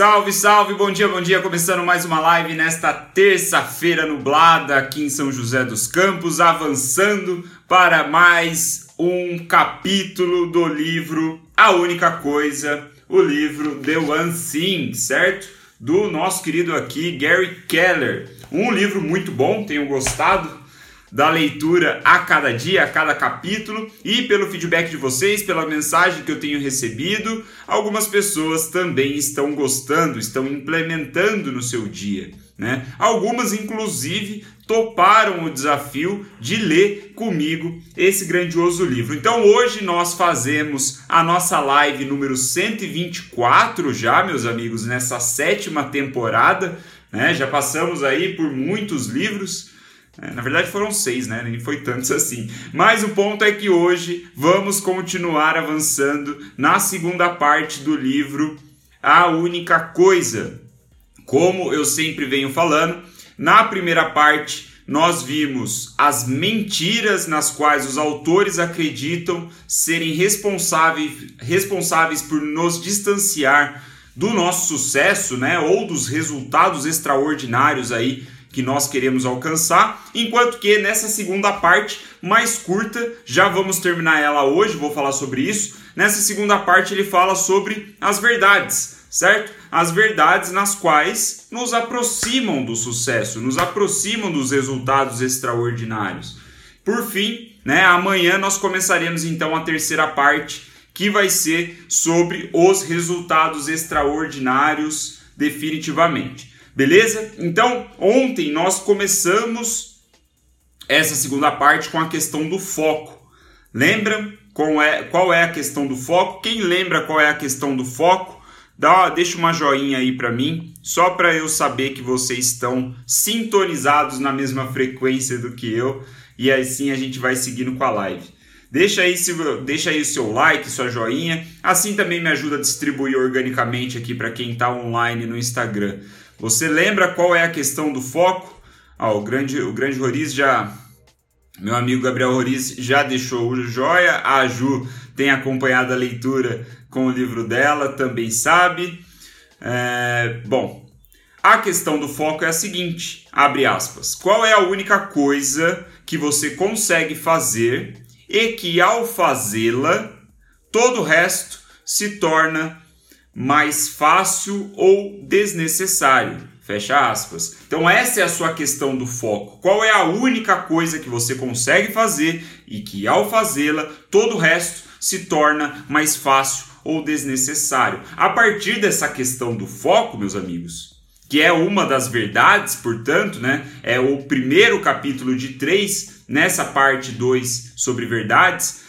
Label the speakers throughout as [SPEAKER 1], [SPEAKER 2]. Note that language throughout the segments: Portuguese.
[SPEAKER 1] Salve, salve, bom dia, bom dia. Começando mais uma live nesta terça-feira nublada aqui em São José dos Campos, avançando para mais um capítulo do livro A Única Coisa, o livro The One Thing, certo? Do nosso querido aqui Gary Keller. Um livro muito bom, tenho gostado da leitura a cada dia, a cada capítulo e pelo feedback de vocês, pela mensagem que eu tenho recebido, algumas pessoas também estão gostando, estão implementando no seu dia. Né? Algumas, inclusive, toparam o desafio de ler comigo esse grandioso livro. Então, hoje nós fazemos a nossa live número 124, já, meus amigos, nessa sétima temporada. Né? Já passamos aí por muitos livros. É, na verdade foram seis, né? Nem foi tantos assim. Mas o ponto é que hoje vamos continuar avançando na segunda parte do livro A Única Coisa. Como eu sempre venho falando, na primeira parte nós vimos as mentiras nas quais os autores acreditam serem responsáveis, responsáveis por nos distanciar do nosso sucesso, né? Ou dos resultados extraordinários aí que nós queremos alcançar, enquanto que nessa segunda parte, mais curta, já vamos terminar ela hoje, vou falar sobre isso. Nessa segunda parte, ele fala sobre as verdades, certo? As verdades nas quais nos aproximam do sucesso, nos aproximam dos resultados extraordinários. Por fim, né, amanhã nós começaremos então a terceira parte, que vai ser sobre os resultados extraordinários definitivamente. Beleza? Então, ontem nós começamos essa segunda parte com a questão do foco. Lembra qual é, qual é a questão do foco? Quem lembra qual é a questão do foco? Dá, deixa uma joinha aí para mim, só para eu saber que vocês estão sintonizados na mesma frequência do que eu e assim a gente vai seguindo com a live. Deixa aí, se, deixa aí o seu like, sua joinha, assim também me ajuda a distribuir organicamente aqui para quem está online no Instagram. Você lembra qual é a questão do foco? Ah, o grande, o grande Roriz já. Meu amigo Gabriel Roriz já deixou o joia. A Ju tem acompanhado a leitura com o livro dela, também sabe. É, bom, a questão do foco é a seguinte: abre aspas. Qual é a única coisa que você consegue fazer e que ao fazê-la, todo o resto se torna mais fácil ou desnecessário. Fecha aspas. Então, essa é a sua questão do foco. Qual é a única coisa que você consegue fazer e que, ao fazê-la, todo o resto se torna mais fácil ou desnecessário? A partir dessa questão do foco, meus amigos, que é uma das verdades, portanto, né? É o primeiro capítulo de três nessa parte 2 sobre verdades.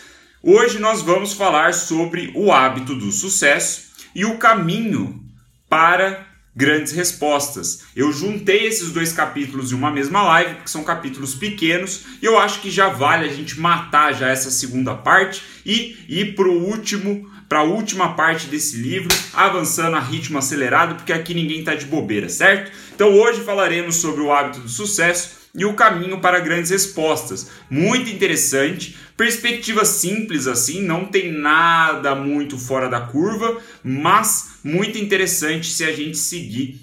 [SPEAKER 1] Hoje nós vamos falar sobre o hábito do sucesso e o caminho para grandes respostas. Eu juntei esses dois capítulos em uma mesma live, porque são capítulos pequenos, e eu acho que já vale a gente matar já essa segunda parte e ir para o último, para a última parte desse livro, avançando a ritmo acelerado, porque aqui ninguém está de bobeira, certo? Então hoje falaremos sobre o hábito do sucesso e o caminho para grandes respostas. Muito interessante, perspectiva simples assim, não tem nada muito fora da curva, mas muito interessante se a gente seguir,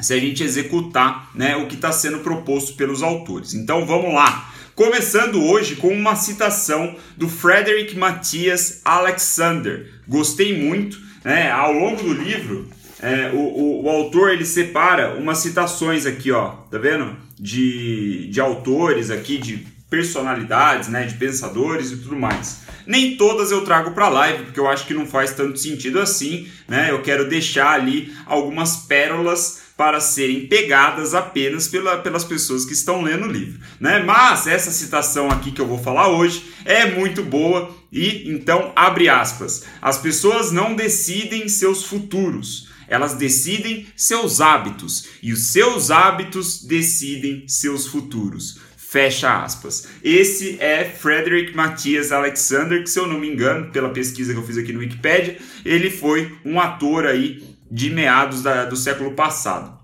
[SPEAKER 1] se a gente executar né, o que está sendo proposto pelos autores. Então vamos lá. Começando hoje com uma citação do Frederick Matthias Alexander. Gostei muito. Né? Ao longo do livro, é, o, o, o, autor ele separa umas citações aqui, ó, tá vendo? De, de autores aqui, de personalidades, né, de pensadores e tudo mais. Nem todas eu trago para live, porque eu acho que não faz tanto sentido assim, né? Eu quero deixar ali algumas pérolas para serem pegadas apenas pela, pelas pessoas que estão lendo o livro, né? Mas essa citação aqui que eu vou falar hoje é muito boa e então abre aspas. As pessoas não decidem seus futuros, elas decidem seus hábitos e os seus hábitos decidem seus futuros. Fecha aspas. Esse é Frederick Matthias Alexander, que se eu não me engano, pela pesquisa que eu fiz aqui no Wikipedia, ele foi um ator aí de meados da, do século passado.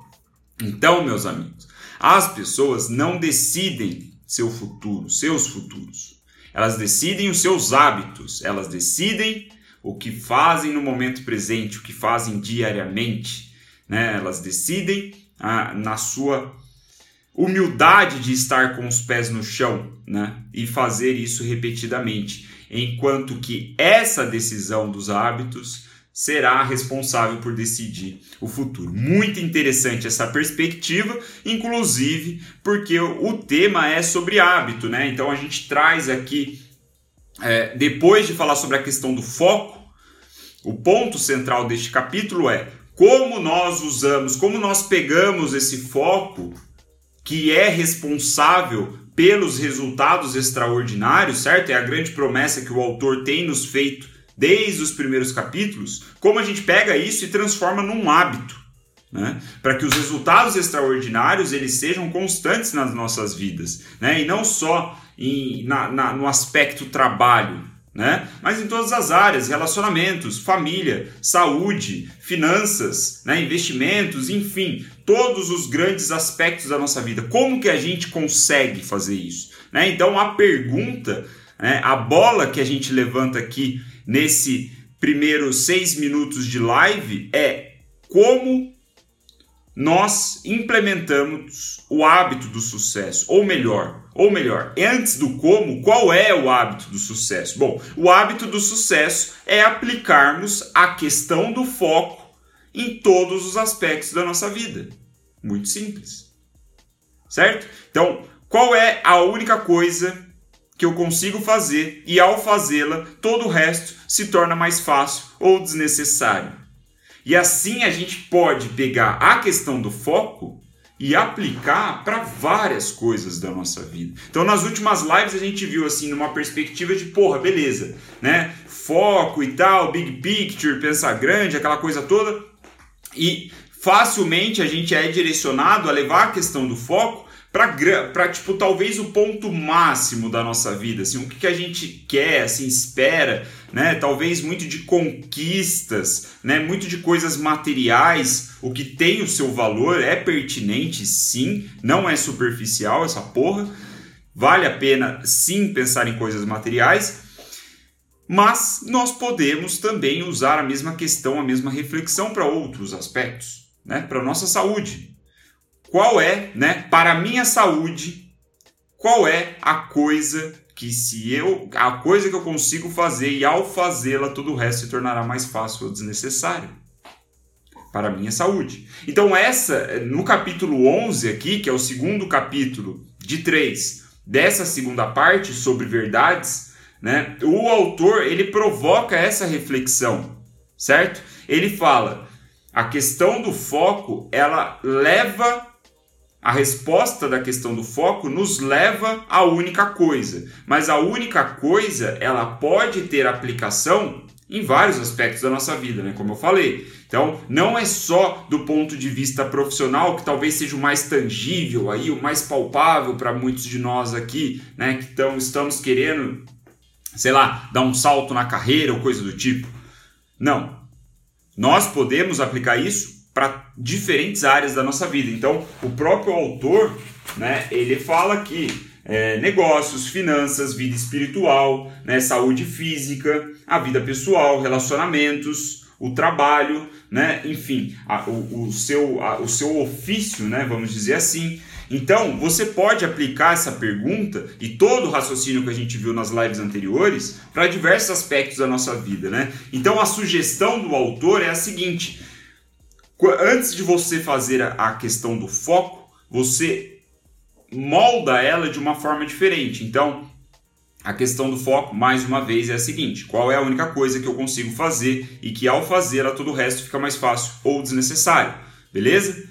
[SPEAKER 1] Então, meus amigos, as pessoas não decidem seu futuro, seus futuros. Elas decidem os seus hábitos, elas decidem o que fazem no momento presente, o que fazem diariamente. né? Elas decidem ah, na sua humildade de estar com os pés no chão, né? E fazer isso repetidamente, enquanto que essa decisão dos hábitos será responsável por decidir o futuro. Muito interessante essa perspectiva, inclusive porque o tema é sobre hábito, né? Então a gente traz aqui, é, depois de falar sobre a questão do foco, o ponto central deste capítulo é como nós usamos, como nós pegamos esse foco que é responsável pelos resultados extraordinários, certo? É a grande promessa que o autor tem nos feito desde os primeiros capítulos, como a gente pega isso e transforma num hábito, né? Para que os resultados extraordinários eles sejam constantes nas nossas vidas, né? E não só em, na, na, no aspecto trabalho, né? Mas em todas as áreas, relacionamentos, família, saúde, finanças, né? investimentos, enfim, todos os grandes aspectos da nossa vida. Como que a gente consegue fazer isso? Né? Então a pergunta, né? a bola que a gente levanta aqui nesse primeiros seis minutos de live é como nós implementamos o hábito do sucesso, ou melhor, ou melhor, antes do como, qual é o hábito do sucesso? Bom, o hábito do sucesso é aplicarmos a questão do foco em todos os aspectos da nossa vida. Muito simples. Certo? Então, qual é a única coisa que eu consigo fazer e ao fazê-la, todo o resto se torna mais fácil ou desnecessário. E assim a gente pode pegar a questão do foco e aplicar para várias coisas da nossa vida. Então, nas últimas lives a gente viu assim numa perspectiva de, porra, beleza, né? Foco e tal, big picture, pensar grande, aquela coisa toda. E facilmente a gente é direcionado a levar a questão do foco para tipo talvez o ponto máximo da nossa vida, assim, o que, que a gente quer, assim, espera, né? Talvez muito de conquistas, né? Muito de coisas materiais, o que tem o seu valor é pertinente, sim, não é superficial essa porra. Vale a pena sim pensar em coisas materiais, mas nós podemos também usar a mesma questão, a mesma reflexão para outros aspectos, né? Para nossa saúde, qual é, né, para a minha saúde, qual é a coisa que se eu, a coisa que eu consigo fazer e ao fazê-la todo o resto se tornará mais fácil ou desnecessário para a minha saúde. Então essa, no capítulo 11 aqui, que é o segundo capítulo de três dessa segunda parte sobre verdades, né? O autor, ele provoca essa reflexão, certo? Ele fala: a questão do foco, ela leva a resposta da questão do foco nos leva à única coisa, mas a única coisa ela pode ter aplicação em vários aspectos da nossa vida, né? Como eu falei. Então, não é só do ponto de vista profissional, que talvez seja o mais tangível aí, o mais palpável para muitos de nós aqui, né? Que tão, estamos querendo, sei lá, dar um salto na carreira ou coisa do tipo. Não. Nós podemos aplicar isso para diferentes áreas da nossa vida. Então, o próprio autor, né, ele fala que é, negócios, finanças, vida espiritual, né, saúde física, a vida pessoal, relacionamentos, o trabalho, né, enfim, a, o, o, seu, a, o seu ofício, né, vamos dizer assim. Então, você pode aplicar essa pergunta e todo o raciocínio que a gente viu nas lives anteriores para diversos aspectos da nossa vida, né? Então, a sugestão do autor é a seguinte: antes de você fazer a questão do foco, você molda ela de uma forma diferente. Então, a questão do foco, mais uma vez, é a seguinte: qual é a única coisa que eu consigo fazer e que ao fazer todo o resto fica mais fácil ou desnecessário, beleza?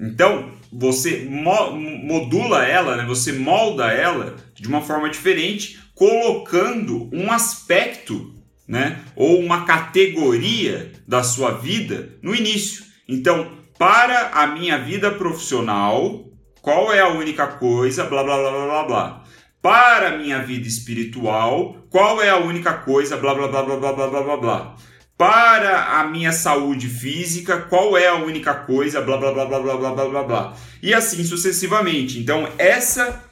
[SPEAKER 1] Então, você modula ela, né? você molda ela de uma forma diferente, colocando um aspecto né? ou uma categoria da sua vida no início. Então, para a minha vida profissional, qual é a única coisa? Blá blá blá blá blá blá. Para a minha vida espiritual, qual é a única coisa? Blá blá blá blá blá blá blá blá blá. Para a minha saúde física, qual é a única coisa? Blá blá blá blá blá blá blá blá blá. E assim sucessivamente. Então, essa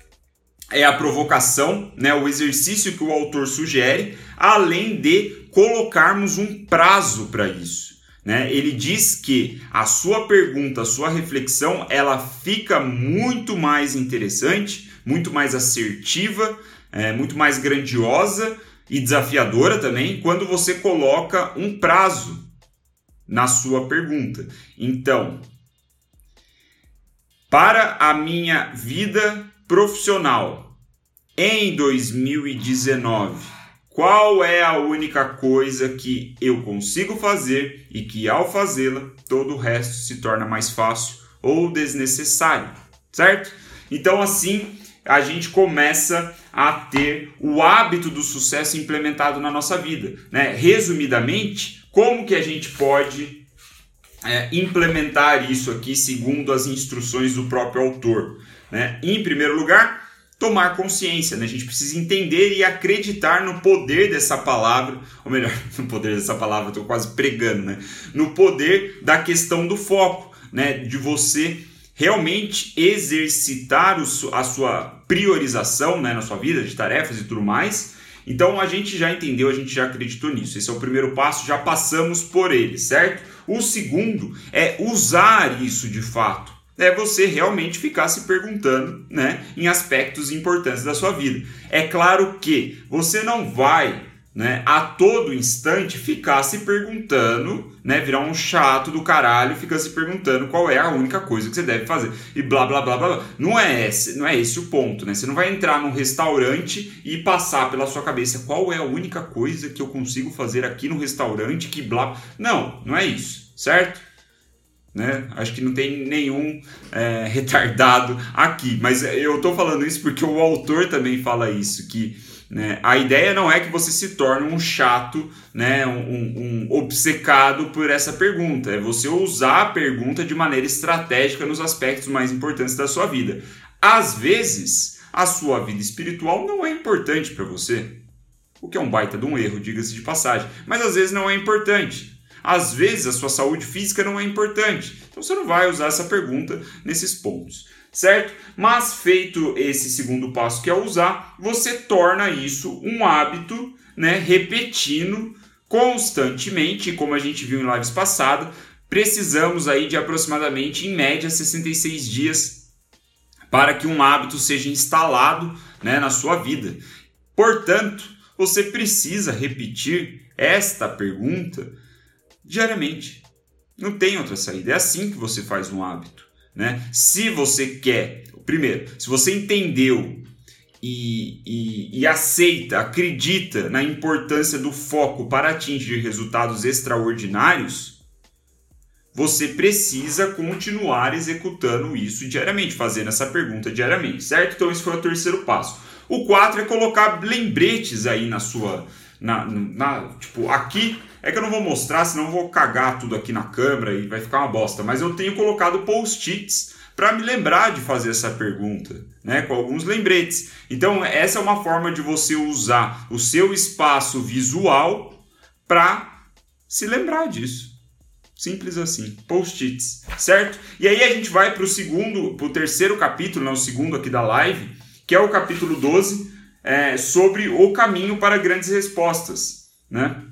[SPEAKER 1] é a provocação, né, o exercício que o autor sugere, além de colocarmos um prazo para isso. Né? Ele diz que a sua pergunta, a sua reflexão, ela fica muito mais interessante, muito mais assertiva, é, muito mais grandiosa e desafiadora também quando você coloca um prazo na sua pergunta. Então, para a minha vida profissional em 2019, qual é a única coisa que eu consigo fazer e que ao fazê-la todo o resto se torna mais fácil ou desnecessário, certo? Então assim a gente começa a ter o hábito do sucesso implementado na nossa vida, né? Resumidamente, como que a gente pode é, implementar isso aqui segundo as instruções do próprio autor? Né? Em primeiro lugar, tomar consciência, né? A gente precisa entender e acreditar no poder dessa palavra, ou melhor, no poder dessa palavra, estou quase pregando, né? No poder da questão do foco, né? De você realmente exercitar a sua priorização né, na sua vida de tarefas e tudo mais. Então a gente já entendeu, a gente já acreditou nisso. Esse é o primeiro passo, já passamos por ele, certo? O segundo é usar isso de fato é você realmente ficar se perguntando, né, em aspectos importantes da sua vida. É claro que você não vai, né, a todo instante ficar se perguntando, né, virar um chato do caralho, fica se perguntando qual é a única coisa que você deve fazer e blá blá blá blá. Não é esse, não é esse o ponto, né? Você não vai entrar num restaurante e passar pela sua cabeça qual é a única coisa que eu consigo fazer aqui no restaurante que blá. Não, não é isso, certo? Né? Acho que não tem nenhum é, retardado aqui, mas eu estou falando isso porque o autor também fala isso, que né, a ideia não é que você se torne um chato, né, um, um obcecado por essa pergunta, é você usar a pergunta de maneira estratégica nos aspectos mais importantes da sua vida. Às vezes, a sua vida espiritual não é importante para você, o que é um baita de um erro, diga-se de passagem, mas às vezes não é importante. Às vezes a sua saúde física não é importante, então você não vai usar essa pergunta nesses pontos, certo? Mas feito esse segundo passo que é usar, você torna isso um hábito, né, repetindo constantemente, como a gente viu em lives passadas, precisamos aí de aproximadamente em média 66 dias para que um hábito seja instalado, né, na sua vida. Portanto, você precisa repetir esta pergunta diariamente. Não tem outra saída. É assim que você faz um hábito. Né? Se você quer, primeiro, se você entendeu e, e, e, aceita, acredita na importância do foco para atingir resultados extraordinários, você precisa continuar executando isso diariamente, fazendo essa pergunta diariamente, certo? Então, esse foi o terceiro passo. O quatro é colocar lembretes aí na sua. Na, na, tipo, aqui é que eu não vou mostrar, senão vou cagar tudo aqui na câmera e vai ficar uma bosta. Mas eu tenho colocado post-its para me lembrar de fazer essa pergunta, né? Com alguns lembretes. Então, essa é uma forma de você usar o seu espaço visual para se lembrar disso. Simples assim, post-its, certo? E aí a gente vai para o segundo, para o terceiro capítulo, não, o segundo aqui da live, que é o capítulo 12, é, sobre o caminho para grandes respostas, né?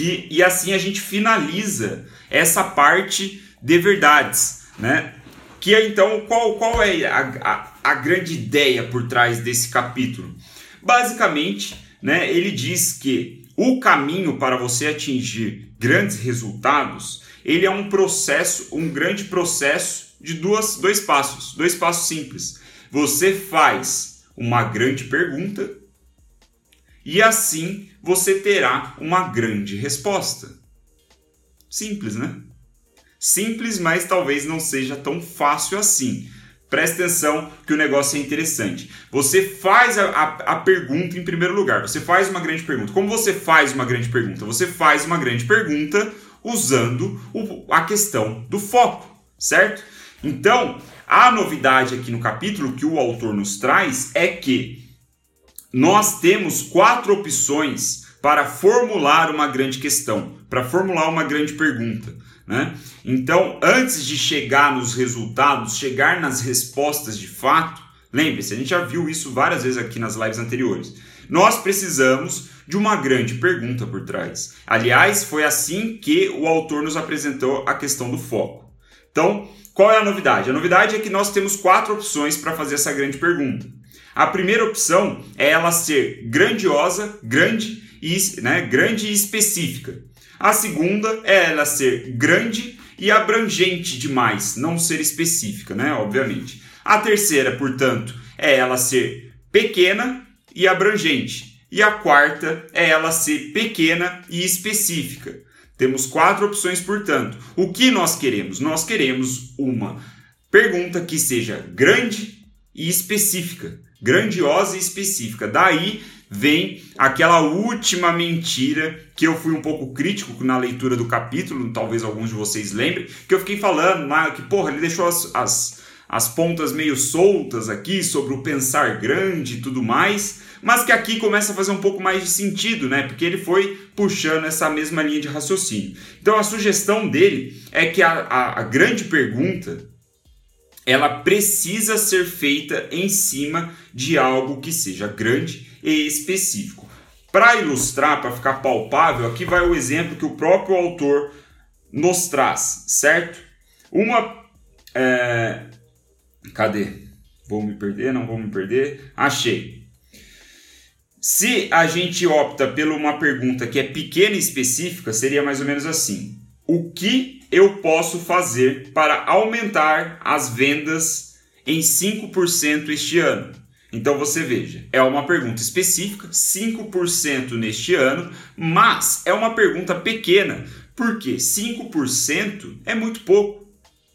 [SPEAKER 1] Que e assim a gente finaliza essa parte de verdades, né? Que é, então qual, qual é a, a, a grande ideia por trás desse capítulo? Basicamente, né, ele diz que o caminho para você atingir grandes resultados, ele é um processo, um grande processo de duas, dois passos, dois passos simples. Você faz uma grande pergunta e assim você terá uma grande resposta. Simples, né? Simples, mas talvez não seja tão fácil assim. Presta atenção que o negócio é interessante. Você faz a, a, a, pergunta em primeiro lugar. Você faz uma grande pergunta. Como você faz uma grande pergunta? Você faz uma grande pergunta usando o, a questão do foco, certo? Então, a novidade aqui no capítulo que o autor nos traz é que nós temos quatro opções para formular uma grande questão, para formular uma grande pergunta. Né? Então, antes de chegar nos resultados, chegar nas respostas de fato, lembre-se, a gente já viu isso várias vezes aqui nas lives anteriores. Nós precisamos de uma grande pergunta por trás. Aliás, foi assim que o autor nos apresentou a questão do foco. Então, qual é a novidade? A novidade é que nós temos quatro opções para fazer essa grande pergunta. A primeira opção é ela ser grandiosa, grande e, né, grande e específica. A segunda é ela ser grande e abrangente demais, não ser específica, né? Obviamente. A terceira, portanto, é ela ser pequena e abrangente. E a quarta é ela ser pequena e específica. Temos quatro opções, portanto. O que nós queremos? Nós queremos uma pergunta que seja grande e específica, grandiosa e específica. Daí vem aquela última mentira que eu fui um pouco crítico na leitura do capítulo, talvez alguns de vocês lembrem, que eu fiquei falando lá que, porra, ele deixou as, as, as pontas meio soltas aqui sobre o pensar grande e tudo mais, mas que aqui começa a fazer um pouco mais de sentido, né? Porque ele foi puxando essa mesma linha de raciocínio. Então a sugestão dele é que a, a, a grande pergunta ela precisa ser feita em cima de algo que seja grande e específico. Para ilustrar, para ficar palpável, aqui vai o exemplo que o próprio autor nos traz, certo? Uma. É... Cadê? Vou me perder? Não vou me perder? Achei. Se a gente opta por uma pergunta que é pequena e específica, seria mais ou menos assim: O que eu posso fazer para aumentar as vendas em 5% este ano? Então você veja, é uma pergunta específica, 5% neste ano, mas é uma pergunta pequena, porque 5% é muito pouco.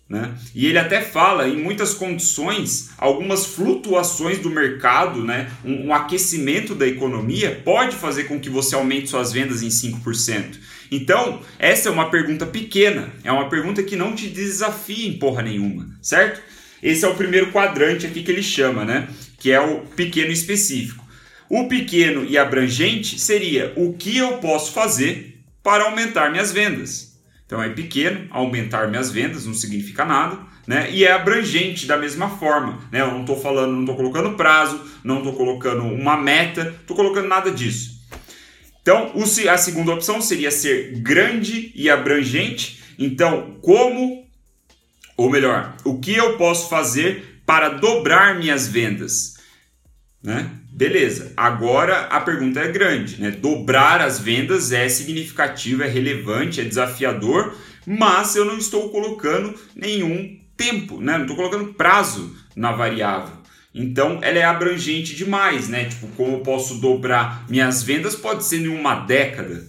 [SPEAKER 1] Né? E ele até fala em muitas condições, algumas flutuações do mercado, né? um, um aquecimento da economia pode fazer com que você aumente suas vendas em 5%. Então, essa é uma pergunta pequena, é uma pergunta que não te desafia em porra nenhuma, certo? Esse é o primeiro quadrante aqui que ele chama, né? que é o pequeno específico. O pequeno e abrangente seria o que eu posso fazer para aumentar minhas vendas. Então é pequeno, aumentar minhas vendas não significa nada, né? E é abrangente da mesma forma, né? Eu não estou falando, não estou colocando prazo, não estou colocando uma meta, estou colocando nada disso. Então a segunda opção seria ser grande e abrangente. Então como, ou melhor, o que eu posso fazer para dobrar minhas vendas? Né? Beleza. Agora a pergunta é grande, né? Dobrar as vendas é significativo, é relevante, é desafiador, mas eu não estou colocando nenhum tempo, né? Não estou colocando prazo na variável. Então ela é abrangente demais, né? Tipo, como eu posso dobrar minhas vendas pode ser em uma década.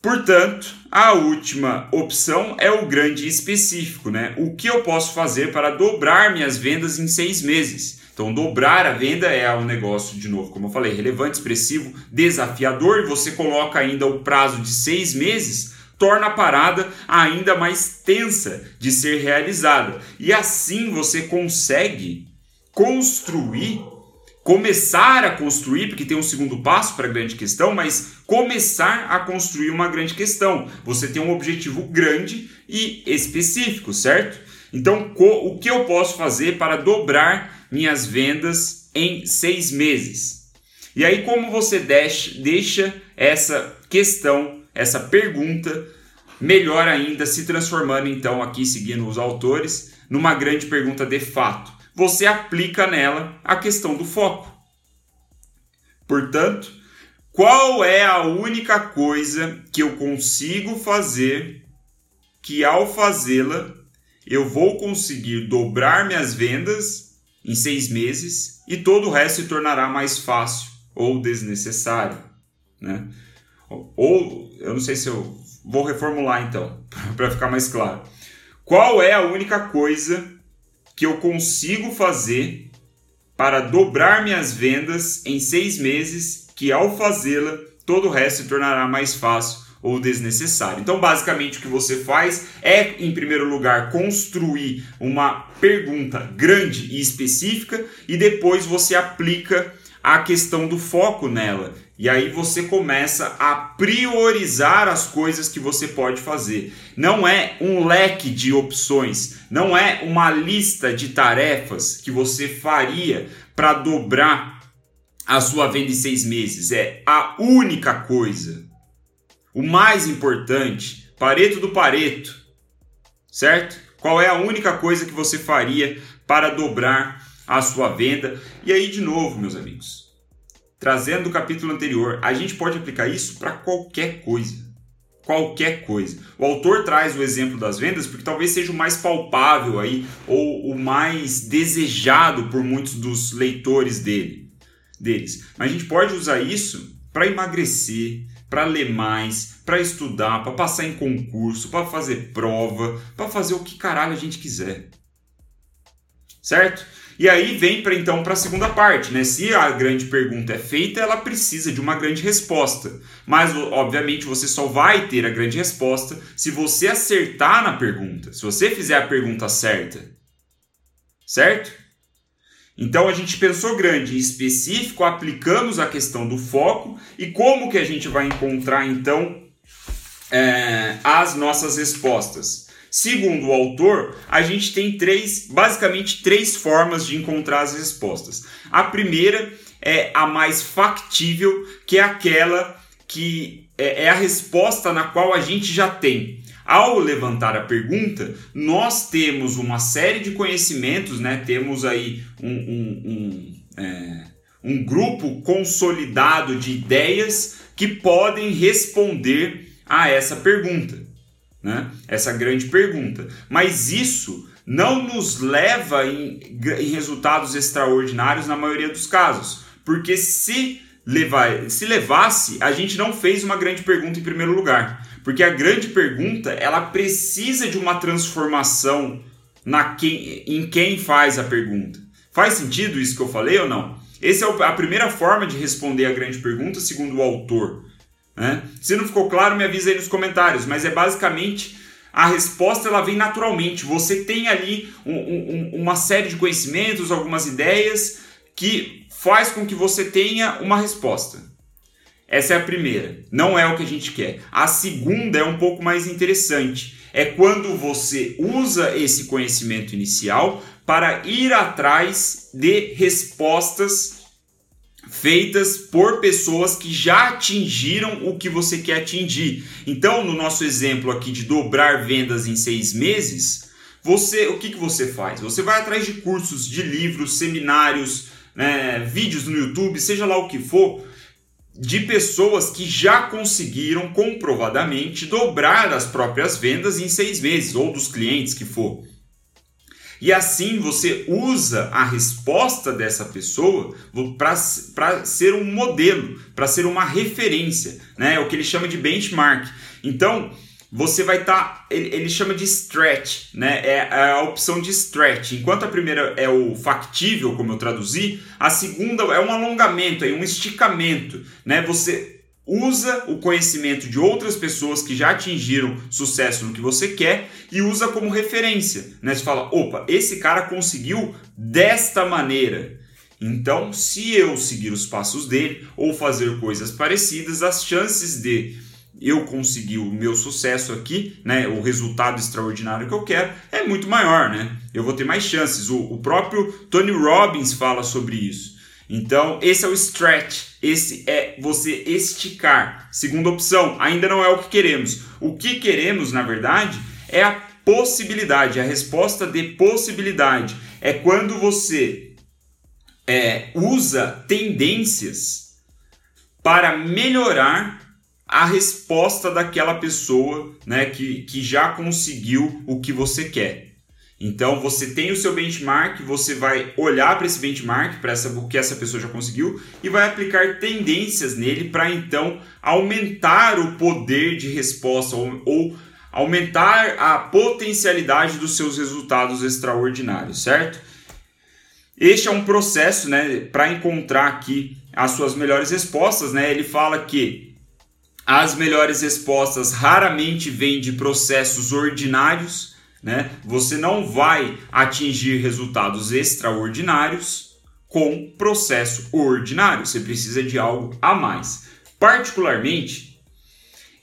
[SPEAKER 1] Portanto, a última opção é o grande específico, né? O que eu posso fazer para dobrar minhas vendas em seis meses? Então, dobrar a venda é um negócio, de novo, como eu falei, relevante, expressivo, desafiador, e você coloca ainda o prazo de seis meses, torna a parada ainda mais tensa de ser realizada. E assim você consegue construir, começar a construir, porque tem um segundo passo para a grande questão, mas começar a construir uma grande questão. Você tem um objetivo grande e específico, certo? Então, o que eu posso fazer para dobrar minhas vendas em seis meses. E aí, como você deixa, essa questão, essa pergunta, melhor ainda, se transformando então, aqui seguindo os autores, numa grande pergunta de fato. Você aplica nela a questão do foco. Portanto, qual é a única coisa que eu consigo fazer que ao fazê-la eu vou conseguir dobrar minhas vendas em seis meses e todo o resto se tornará mais fácil ou desnecessário. Né? Ou, eu não sei se eu vou reformular então, para ficar mais claro. Qual é a única coisa que eu consigo fazer para dobrar minhas vendas em seis meses que, ao fazê-la, todo o resto se tornará mais fácil ou desnecessário. Então, basicamente, o que você faz é, em primeiro lugar, construir uma pergunta grande e específica e depois você aplica a questão do foco nela. E aí você começa a priorizar as coisas que você pode fazer. Não é um leque de opções, não é uma lista de tarefas que você faria para dobrar a sua venda em seis meses? É a única coisa, o mais importante, Pareto do Pareto, certo? Qual é a única coisa que você faria para dobrar a sua venda? E aí, de novo, meus amigos, trazendo do capítulo anterior, a gente pode aplicar isso para qualquer coisa. Qualquer coisa. O autor traz o exemplo das vendas porque talvez seja o mais palpável aí, ou o mais desejado por muitos dos leitores dele, deles. Mas a gente pode usar isso para emagrecer, para ler mais, para estudar, para passar em concurso, para fazer prova, para fazer o que caralho a gente quiser. Certo? E aí vem para então para a segunda parte, né? Se a grande pergunta é feita, ela precisa de uma grande resposta. Mas obviamente você só vai ter a grande resposta se você acertar na pergunta, se você fizer a pergunta certa. Certo? Então a gente pensou grande e específico, aplicamos a questão do foco e como que a gente vai encontrar então é, as nossas respostas. Segundo o autor, a gente tem três, basicamente três formas de encontrar as respostas. A primeira é a mais factível, que é aquela que é, é a resposta na qual a gente já tem. Ao levantar a pergunta, nós temos uma série de conhecimentos, né? Temos aí um, um, um, é, um grupo consolidado de ideias que podem responder a essa pergunta né? Essa grande pergunta. Mas isso não nos leva em, em resultados extraordinários na maioria dos casos, porque se levar, se levasse, a gente não fez uma grande pergunta em primeiro lugar, porque a grande pergunta ela precisa de uma transformação na quem, em quem faz a pergunta. Faz sentido isso que eu falei ou não? Essa é a primeira forma de responder a grande pergunta, segundo o autor. Né? Se não ficou claro, me avisa aí nos comentários, mas é basicamente a resposta ela vem naturalmente. Você tem ali um, um, uma série de conhecimentos, algumas ideias que faz com que você tenha uma resposta. Essa é a primeira. Não é o que a gente quer. A segunda é um pouco mais interessante. É quando você usa esse conhecimento inicial para ir atrás de respostas feitas por pessoas que já atingiram o que você quer atingir. Então, no nosso exemplo aqui de dobrar vendas em seis meses, você, o que, que você faz? Você vai atrás de cursos, de livros, seminários, né, vídeos no YouTube, seja lá o que for, de pessoas que já conseguiram comprovadamente dobrar as próprias vendas em seis meses, ou dos clientes que for. E assim você usa a resposta dessa pessoa para ser um modelo, para ser uma referência, né? É o que ele chama de benchmark. Então, você vai estar. Tá, ele, ele, chama de stretch, né? É, é a opção de stretch. Enquanto a primeira é o factível, como eu traduzi, a segunda é um alongamento, é um esticamento, né? Você usa o conhecimento de outras pessoas que já atingiram sucesso no que você quer e usa como referência. Né? Você fala, opa, esse cara conseguiu desta maneira. Então, se eu seguir os passos dele ou fazer coisas parecidas, as chances de eu conseguir o meu sucesso aqui, né, o resultado extraordinário que eu quero, é muito maior, né? Eu vou ter mais chances. O, o próprio Tony Robbins fala sobre isso. Então, esse é o stretch, esse é você esticar. Segunda opção, ainda não é o que queremos. O que queremos, na verdade, é a possibilidade, a resposta de possibilidade. É quando você é, usa tendências para melhorar a resposta daquela pessoa né, que, que já conseguiu o que você quer. Então você tem o seu benchmark, você vai olhar para esse benchmark, para essa o que essa pessoa já conseguiu e vai aplicar tendências nele para então aumentar o poder de resposta ou, ou aumentar a potencialidade dos seus resultados extraordinários, certo? Este é um processo, né, para encontrar aqui as suas melhores respostas, né? Ele fala que as melhores respostas raramente vêm de processos ordinários, né? Você não vai atingir resultados extraordinários com processo ordinário. Você precisa de algo a mais. Particularmente,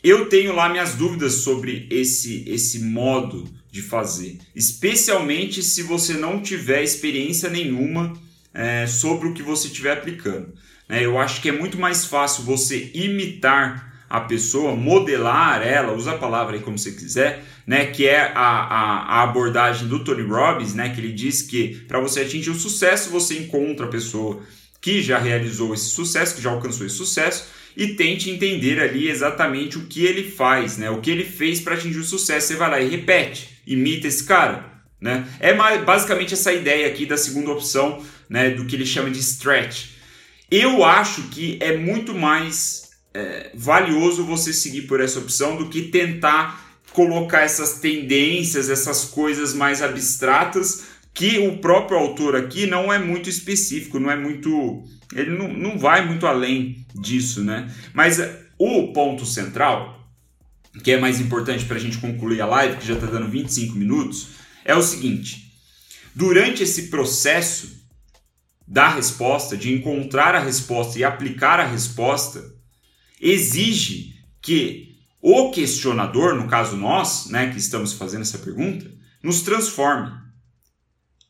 [SPEAKER 1] eu tenho lá minhas dúvidas sobre esse esse modo de fazer, especialmente se você não tiver experiência nenhuma é, sobre o que você estiver aplicando. Né? Eu acho que é muito mais fácil você imitar a pessoa, modelar ela, usa a palavra aí como você quiser, né? Que é a, a, a abordagem do Tony Robbins, né? Que ele diz que para você atingir o sucesso, você encontra a pessoa que já realizou esse sucesso, que já alcançou esse sucesso, e tente entender ali exatamente o que ele faz, né? O que ele fez para atingir o sucesso. Você vai lá e repete, imita esse cara, né? É basicamente essa ideia aqui da segunda opção, né? Do que ele chama de stretch. Eu acho que é muito mais é, valioso você seguir por essa opção do que tentar colocar essas tendências, essas coisas mais abstratas, que o próprio autor aqui não é muito específico, não é muito. Ele não, não vai muito além disso, né? Mas o ponto central, que é mais importante para a gente concluir a live, que já está dando 25 minutos, é o seguinte: durante esse processo da resposta, de encontrar a resposta e aplicar a resposta, exige que o questionador, no caso nós, né, que estamos fazendo essa pergunta, nos transforme.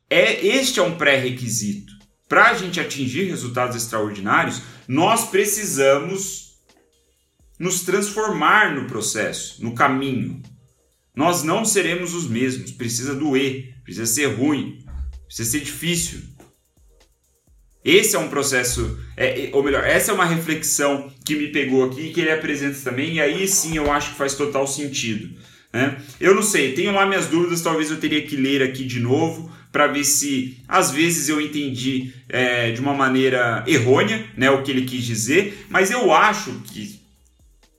[SPEAKER 1] É este é um pré-requisito. Para a gente atingir resultados extraordinários, nós precisamos nos transformar no processo, no caminho. Nós não seremos os mesmos. Precisa doer, precisa ser ruim, precisa ser difícil. Esse é um processo, é, ou melhor, essa é uma reflexão que me pegou aqui que ele apresenta também, e aí sim eu acho que faz total sentido. Né? Eu não sei, tenho lá minhas dúvidas, talvez eu teria que ler aqui de novo para ver se às vezes eu entendi é, de uma maneira errônea né, o que ele quis dizer, mas eu acho que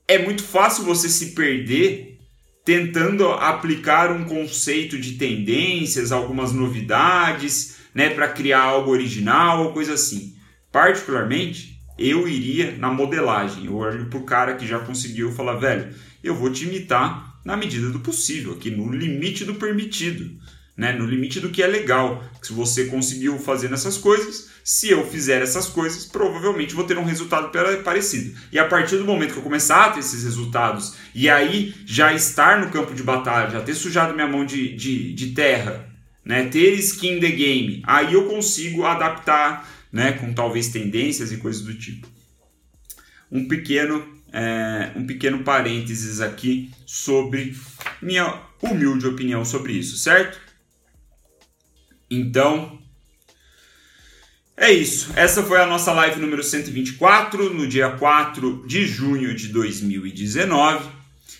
[SPEAKER 1] é muito fácil você se perder tentando aplicar um conceito de tendências, algumas novidades né, para criar algo original ou coisa assim. Particularmente, eu iria na modelagem. Eu olho pro cara que já conseguiu falar, velho, eu vou te imitar na medida do possível, aqui no limite do permitido, né? No limite do que é legal. Se você conseguiu fazer essas coisas, se eu fizer essas coisas, provavelmente vou ter um resultado parecido. E a partir do momento que eu começar a ter esses resultados e aí já estar no campo de batalha, já ter sujado minha mão de, de, de terra, né, ter skin the game, aí eu consigo adaptar, né, com talvez tendências e coisas do tipo. Um pequeno, é, um pequeno parênteses aqui sobre minha humilde opinião sobre isso, certo? Então, é isso. Essa foi a nossa live número 124, no dia 4 de junho de 2019.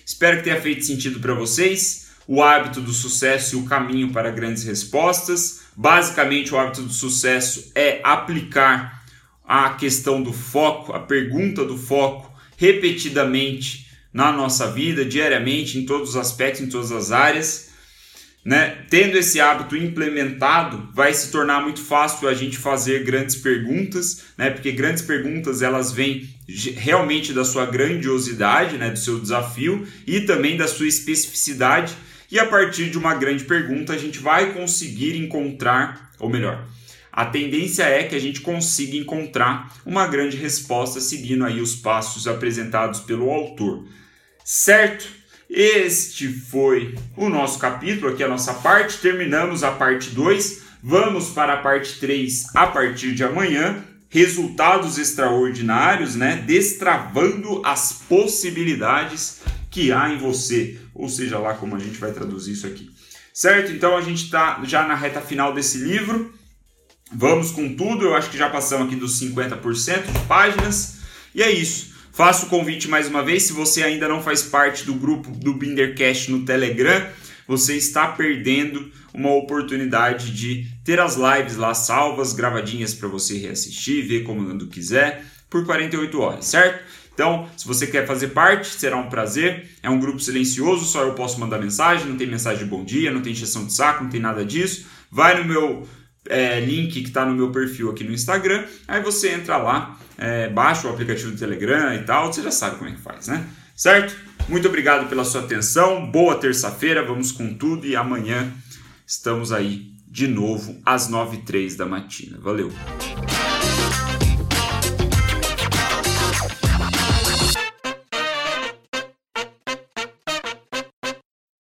[SPEAKER 1] Espero que tenha feito sentido para vocês o hábito do sucesso e o caminho para grandes respostas. Basicamente, o hábito do sucesso é aplicar a questão do foco, a pergunta do foco, repetidamente na nossa vida, diariamente, em todos os aspectos, em todas as áreas. Né? Tendo esse hábito implementado, vai se tornar muito fácil a gente fazer grandes perguntas, né? porque grandes perguntas elas vêm realmente da sua grandiosidade, né? do seu desafio e também da sua especificidade e a partir de uma grande pergunta, a gente vai conseguir encontrar, ou melhor, a tendência é que a gente consiga encontrar uma grande resposta seguindo aí os passos apresentados pelo autor. Certo? Este foi o nosso capítulo, aqui a nossa parte. Terminamos a parte 2. Vamos para a parte 3 a partir de amanhã. Resultados extraordinários, né? Destravando as possibilidades que há em você, ou seja lá como a gente vai traduzir isso aqui. Certo? Então a gente está já na reta final desse livro. Vamos com tudo, eu acho que já passamos aqui dos 50% de páginas. E é isso. Faço o convite mais uma vez, se você ainda não faz parte do grupo do Bindercast no Telegram, você está perdendo uma oportunidade de ter as lives lá salvas, gravadinhas para você reassistir, ver como quando quiser, por 48 horas, certo? Então, se você quer fazer parte, será um prazer. É um grupo silencioso, só eu posso mandar mensagem, não tem mensagem de bom dia, não tem injeção de saco, não tem nada disso. Vai no meu é, link que está no meu perfil aqui no Instagram, aí você entra lá, é, baixa o aplicativo do Telegram e tal, você já sabe como é que faz, né? Certo? Muito obrigado pela sua atenção, boa terça-feira, vamos com tudo e amanhã estamos aí de novo às 9h03 da matina. Valeu!